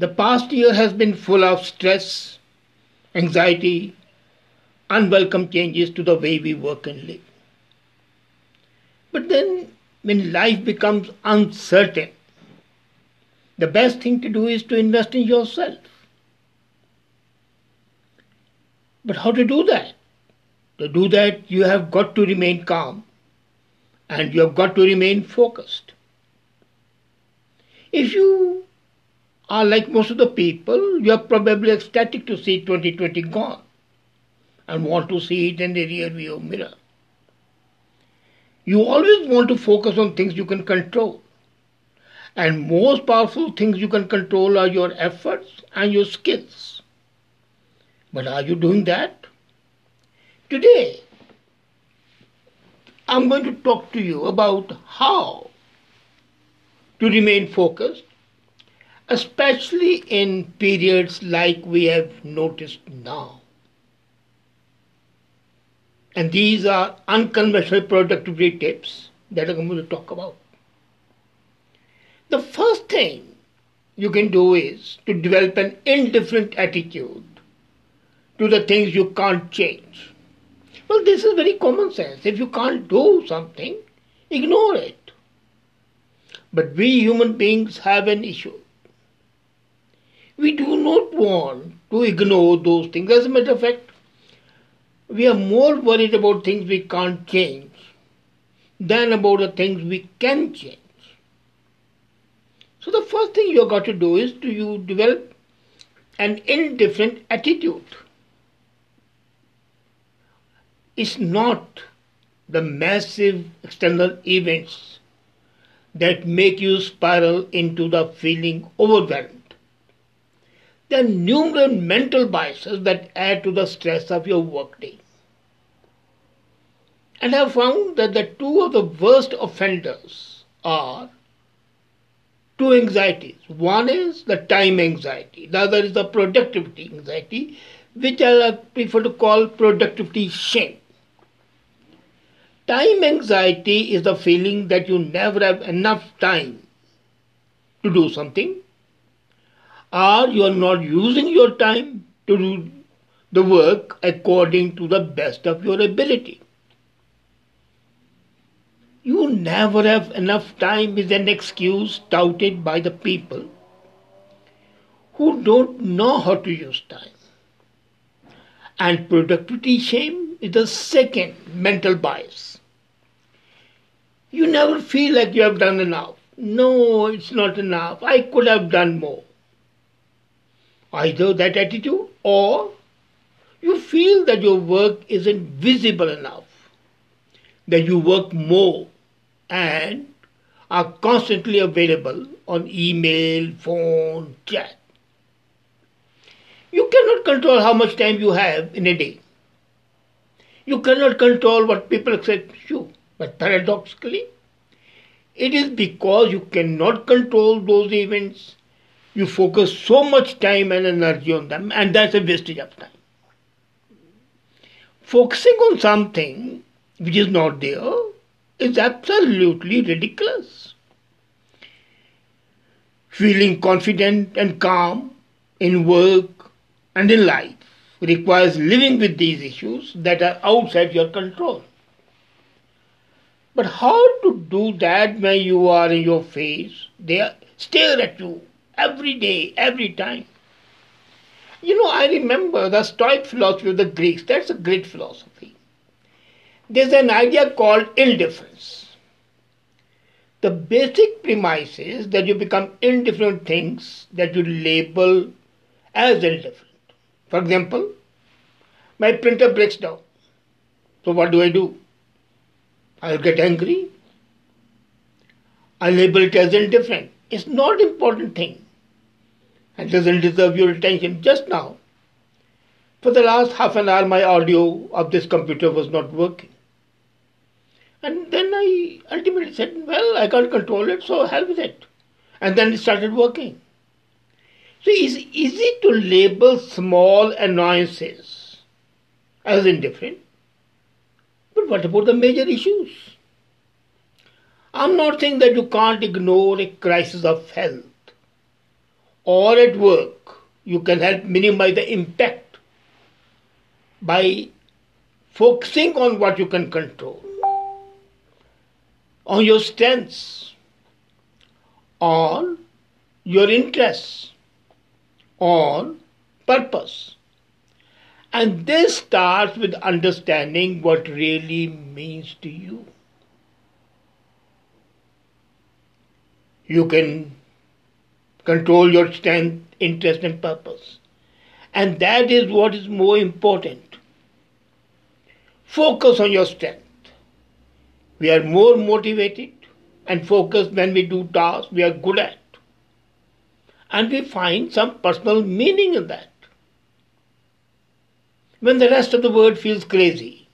The past year has been full of stress, anxiety, unwelcome changes to the way we work and live. But then, when life becomes uncertain, the best thing to do is to invest in yourself. But how to do that? To do that, you have got to remain calm and you have got to remain focused. If you are like most of the people, you are probably ecstatic to see 2020 gone and want to see it in the rear view mirror. You always want to focus on things you can control. And most powerful things you can control are your efforts and your skills. But are you doing that? Today, I'm going to talk to you about how to remain focused, especially in periods like we have noticed now. And these are unconventional productivity tips that I'm going to talk about. The first thing you can do is to develop an indifferent attitude to the things you can't change. Well, this is very common sense. If you can't do something, ignore it. But we human beings have an issue. We do not want to ignore those things. As a matter of fact, we are more worried about things we can't change than about the things we can change. So the first thing you have got to do is to you develop an indifferent attitude. It's not the massive external events that make you spiral into the feeling overwhelmed. There are numerous mental biases that add to the stress of your workday. And I have found that the two of the worst offenders are two anxieties. One is the time anxiety, the other is the productivity anxiety, which I prefer to call productivity shame. Time anxiety is the feeling that you never have enough time to do something, or you are not using your time to do the work according to the best of your ability. You never have enough time is an excuse touted by the people who don't know how to use time. And productivity shame is the second mental bias. You never feel like you have done enough. No, it's not enough. I could have done more. Either that attitude or you feel that your work isn't visible enough, that you work more and are constantly available on email, phone, chat. You cannot control how much time you have in a day. You cannot control what people expect you. But paradoxically, it is because you cannot control those events, you focus so much time and energy on them, and that's a wastage of time. Focusing on something which is not there is absolutely ridiculous. Feeling confident and calm in work and in life requires living with these issues that are outside your control. But how to do that when you are in your face? They stare at you every day, every time. You know, I remember the Stoic philosophy of the Greeks. That's a great philosophy. There's an idea called indifference. The basic premise is that you become indifferent things that you label as indifferent. For example, my printer breaks down. So what do I do? I'll get angry. I label it as indifferent. It's not important thing and doesn't deserve your attention just now. For the last half an hour, my audio of this computer was not working. And then I ultimately said, Well, I can't control it, so hell with it. And then it started working. So it's easy to label small annoyances as indifferent but what about the major issues? I'm not saying that you can't ignore a crisis of health or at work, you can help minimize the impact by focusing on what you can control, on your strengths, on your interests, on purpose. And this starts with understanding what really means to you. You can control your strength, interest, and purpose. And that is what is more important. Focus on your strength. We are more motivated and focused when we do tasks we are good at. And we find some personal meaning in that. When the rest of the world feels crazy,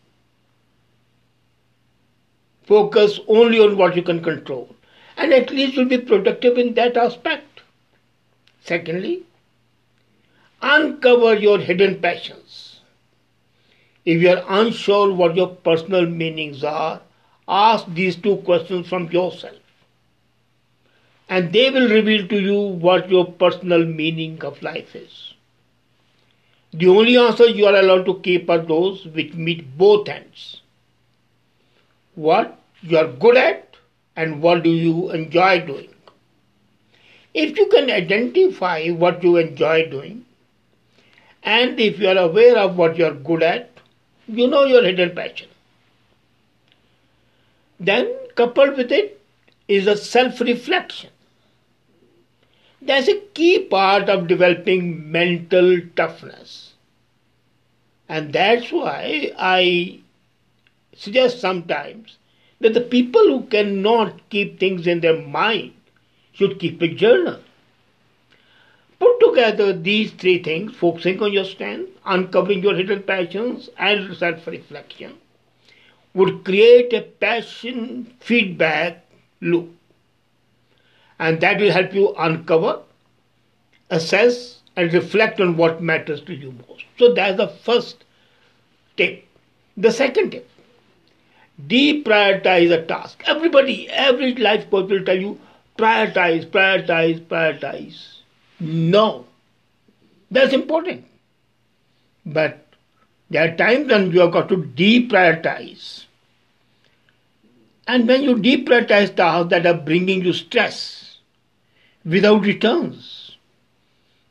focus only on what you can control and at least you'll be productive in that aspect. Secondly, uncover your hidden passions. If you are unsure what your personal meanings are, ask these two questions from yourself. And they will reveal to you what your personal meaning of life is. The only answers you are allowed to keep are those which meet both ends. What you are good at and what do you enjoy doing. If you can identify what you enjoy doing, and if you are aware of what you are good at, you know your hidden passion. Then, coupled with it, is a self reflection. That's a key part of developing mental toughness. And that's why I suggest sometimes that the people who cannot keep things in their mind should keep a journal. Put together these three things focusing on your strength, uncovering your hidden passions, and self reflection would create a passion feedback loop. And that will help you uncover, assess, and reflect on what matters to you most. So that's the first tip. The second tip deprioritize a task. Everybody, every life coach will tell you prioritize, prioritize, prioritize. No, that's important. But there are times when you have got to deprioritize. And when you deprioritize tasks that are bringing you stress without returns,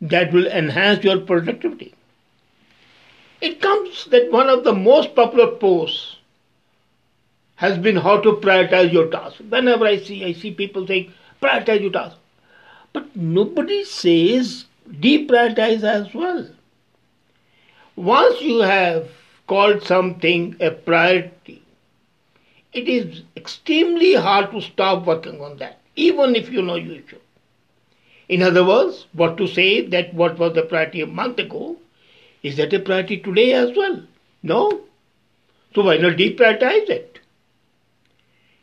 that will enhance your productivity. It comes that one of the most popular posts has been how to prioritize your tasks. Whenever I see, I see people saying, prioritize your task. But nobody says deprioritize as well. Once you have called something a priority, it is extremely hard to stop working on that, even if you know you should. In other words, what to say that what was the priority a month ago, is that a priority today as well? No. So why not deprioritize it?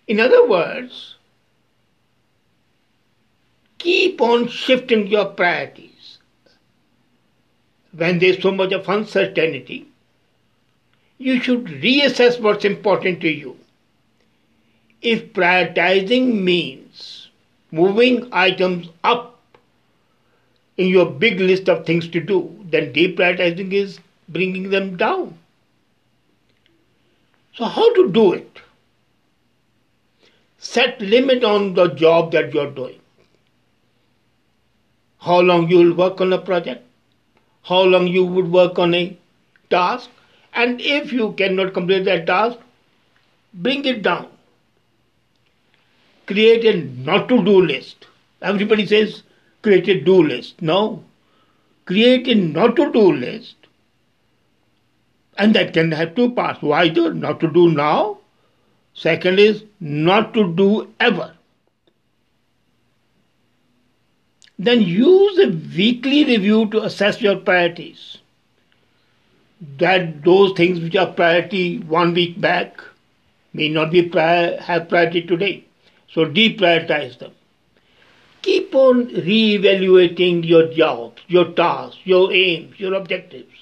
In other words, keep on shifting your priorities. When there's so much of uncertainty, you should reassess what's important to you. If prioritizing means moving items up in your big list of things to do, then deprioritizing is bringing them down. So, how to do it? set limit on the job that you're doing. How long you will work on a project, how long you would work on a task, and if you cannot complete that task, bring it down. Create a not to do list. Everybody says create a do list. No. Create a not to do list. And that can have two parts. Do not to do now Second is not to do ever. Then use a weekly review to assess your priorities. That those things which are priority one week back may not be prior, have priority today. So deprioritize them. Keep on re-evaluating your jobs, your tasks, your aims, your objectives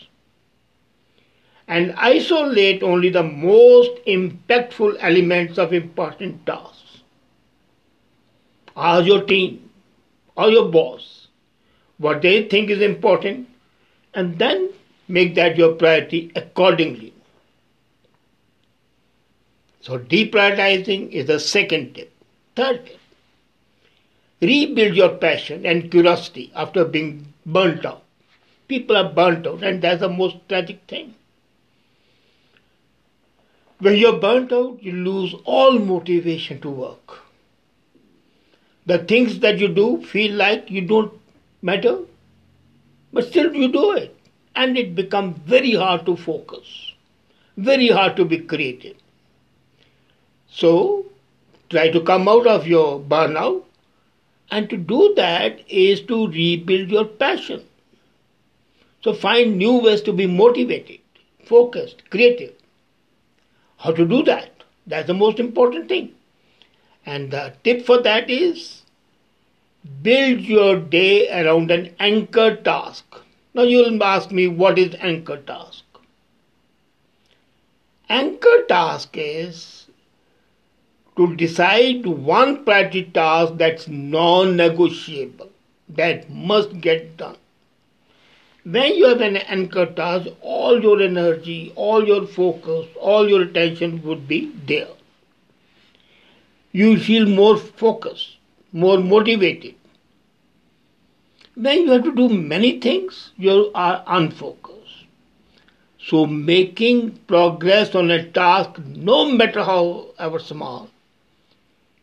and isolate only the most impactful elements of important tasks. Ask your team or your boss what they think is important, and then make that your priority accordingly. So, deprioritizing is the second tip. Third tip rebuild your passion and curiosity after being burnt out. People are burnt out, and that's the most tragic thing. When you're burnt out, you lose all motivation to work. The things that you do feel like you don't matter, but still you do it. And it becomes very hard to focus, very hard to be creative. So, try to come out of your burnout and to do that is to rebuild your passion. So find new ways to be motivated, focused, creative. How to do that? That's the most important thing. And the tip for that is build your day around an anchor task. Now you'll ask me what is anchor task? Anchor task is to decide one priority task that's non negotiable, that must get done. When you have an anchor task, all your energy, all your focus, all your attention would be there. You feel more focused, more motivated. When you have to do many things, you are unfocused. So, making progress on a task, no matter however small,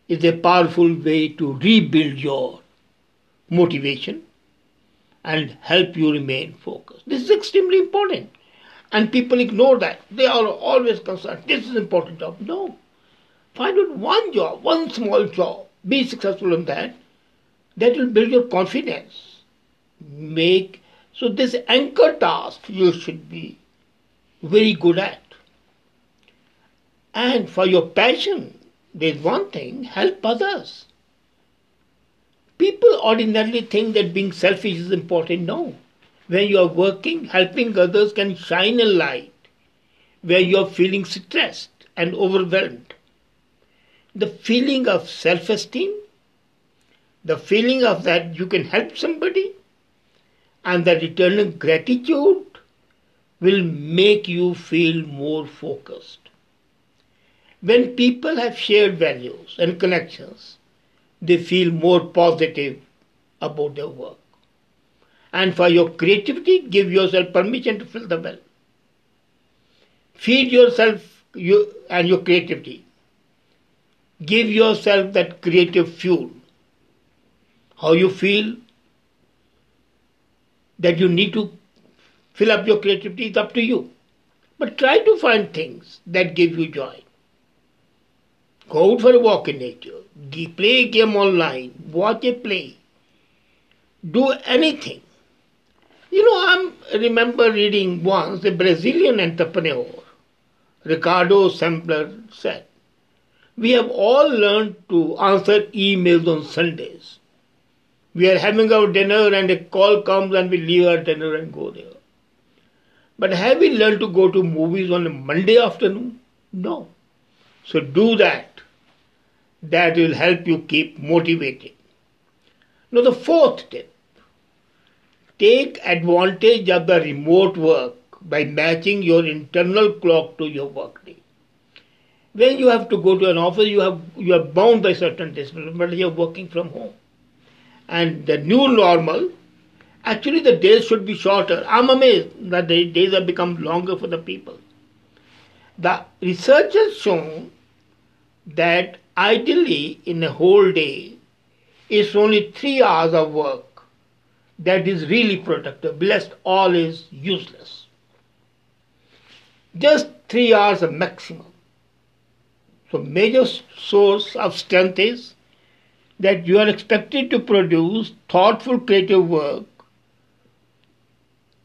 is a powerful way to rebuild your motivation and help you remain focused. This is extremely important. And people ignore that. They are always concerned, this is important job. No. Find out one job, one small job, be successful in that. That will build your confidence. Make so this anchor task you should be very good at. And for your passion, there's one thing help others. People ordinarily think that being selfish is important. No. When you are working, helping others can shine a light where you are feeling stressed and overwhelmed. The feeling of self esteem, the feeling of that you can help somebody, and the eternal gratitude will make you feel more focused. When people have shared values and connections, they feel more positive about their work. And for your creativity, give yourself permission to fill the well. Feed yourself you, and your creativity. Give yourself that creative fuel. How you feel that you need to fill up your creativity is up to you. But try to find things that give you joy. Go out for a walk in nature. Play a game online. Watch a play. Do anything. You know, I remember reading once a Brazilian entrepreneur, Ricardo Semler, said, We have all learned to answer emails on Sundays. We are having our dinner and a call comes and we leave our dinner and go there. But have we learned to go to movies on a Monday afternoon? No. So do that that will help you keep motivated. Now, the fourth tip take advantage of the remote work by matching your internal clock to your workday. When you have to go to an office, you have you are bound by certain discipline, but you are working from home. And the new normal, actually, the days should be shorter. I'm amazed that the days have become longer for the people. The research has shown that Ideally, in a whole day, it's only three hours of work that is really productive. Rest all is useless. Just three hours maximum. So, major source of strength is that you are expected to produce thoughtful creative work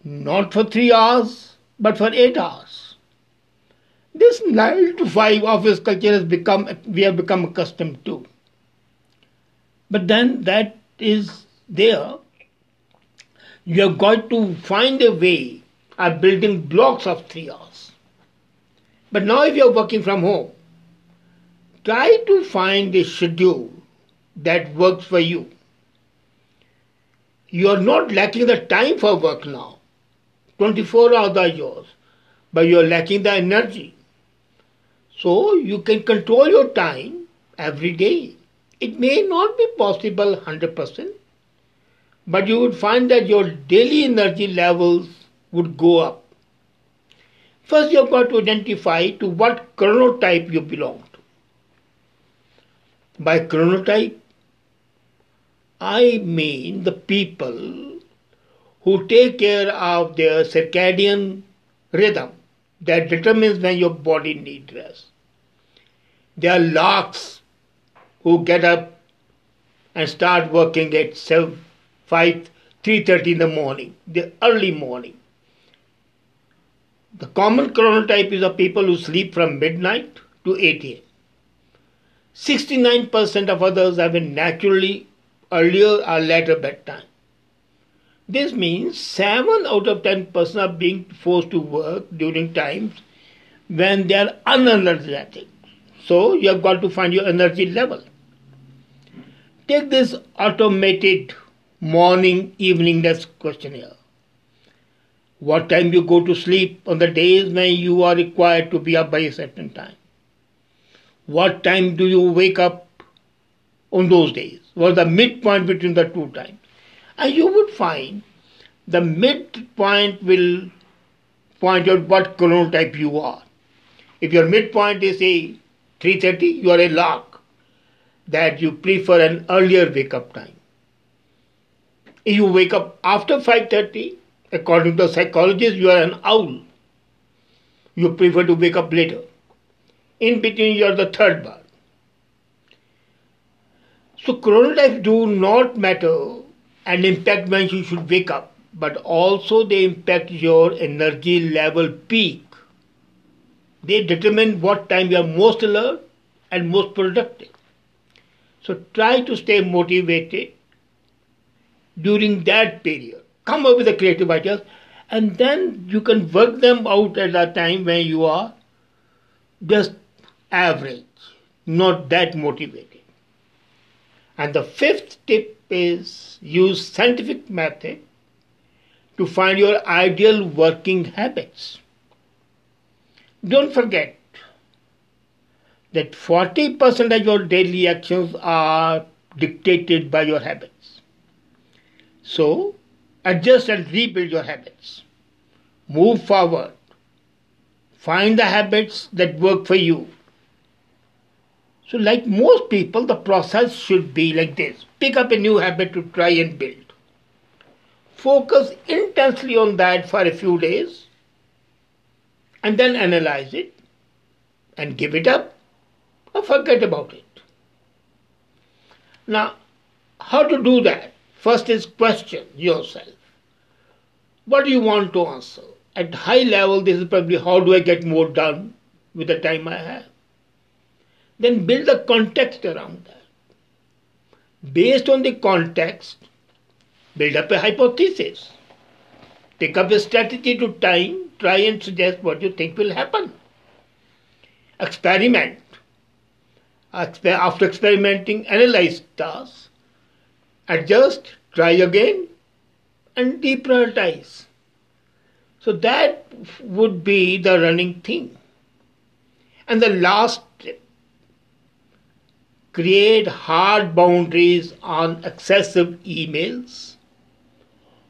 not for three hours but for eight hours. This 9 to 5 office culture has become, we have become accustomed to. But then that is there. You have got to find a way of building blocks of three hours. But now, if you are working from home, try to find a schedule that works for you. You are not lacking the time for work now. 24 hours are yours, but you are lacking the energy. So you can control your time every day. It may not be possible 100%, but you would find that your daily energy levels would go up. First, you have got to identify to what chronotype you belong. By chronotype, I mean the people who take care of their circadian rhythm that determines when your body needs rest. There are larks who get up and start working at 7, 5, 3.30 in the morning, the early morning. The common chronotype is of people who sleep from midnight to 8 a.m. 69% of others have a naturally earlier or later bedtime. This means 7 out of 10 persons are being forced to work during times when they are unenergetic. So you have got to find your energy level. Take this automated morning eveningness questionnaire. What time you go to sleep on the days when you are required to be up by a certain time? What time do you wake up on those days? Was the midpoint between the two times? And you would find the midpoint will point out what chronotype you are. If your midpoint is say 3.30, you are a lark that you prefer an earlier wake up time. If you wake up after 5.30, according to the psychologist, you are an owl. You prefer to wake up later. In between, you are the third bird. So chronotypes do not matter and impact when you should wake up, but also they impact your energy level peak. They determine what time you are most alert and most productive. So try to stay motivated during that period. Come up with the creative ideas and then you can work them out at a time when you are just average, not that motivated. And the fifth tip is use scientific method to find your ideal working habits. Don't forget that 40% of your daily actions are dictated by your habits. So, adjust and rebuild your habits. Move forward. Find the habits that work for you so, like most people, the process should be like this pick up a new habit to try and build. Focus intensely on that for a few days and then analyze it and give it up or forget about it. Now, how to do that? First is question yourself. What do you want to answer? At high level, this is probably how do I get more done with the time I have? Then build the context around that. Based on the context, build up a hypothesis. Take up a strategy to time, try and suggest what you think will happen. Experiment. After experimenting, analyze tasks, adjust, try again, and deprioritize. So that would be the running thing. And the last create hard boundaries on excessive emails,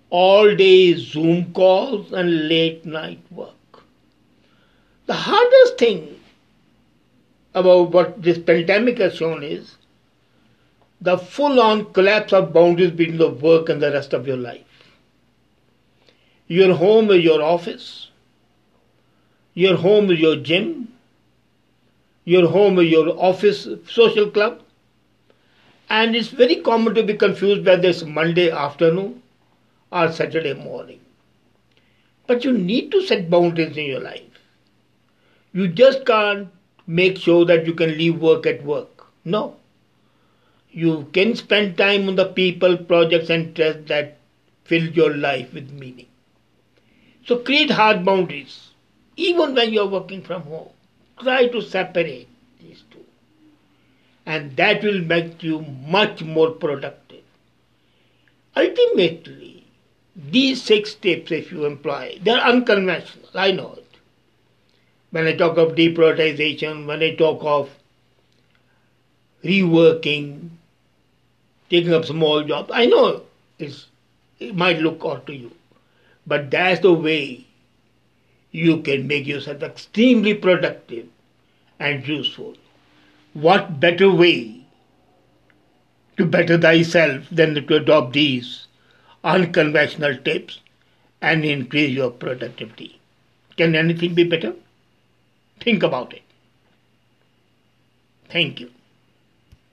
all day Zoom calls, and late night work. The hardest thing about what this pandemic has shown is the full on collapse of boundaries between the work and the rest of your life. Your home is your office, your home is your gym, your home, your office, social club. And it's very common to be confused whether it's Monday afternoon or Saturday morning. But you need to set boundaries in your life. You just can't make sure that you can leave work at work. No. You can spend time on the people, projects, and interests that fill your life with meaning. So create hard boundaries, even when you're working from home. Try to separate these two. And that will make you much more productive. ultimately, these six tips, if you employ, they're unconventional. I know it. When I talk of deprioritization, when I talk of reworking, taking up small jobs, I know it's, it might look odd to you, but that's the way you can make yourself extremely productive and useful. What better way to better thyself than to adopt these unconventional tips and increase your productivity? Can anything be better? Think about it. Thank you.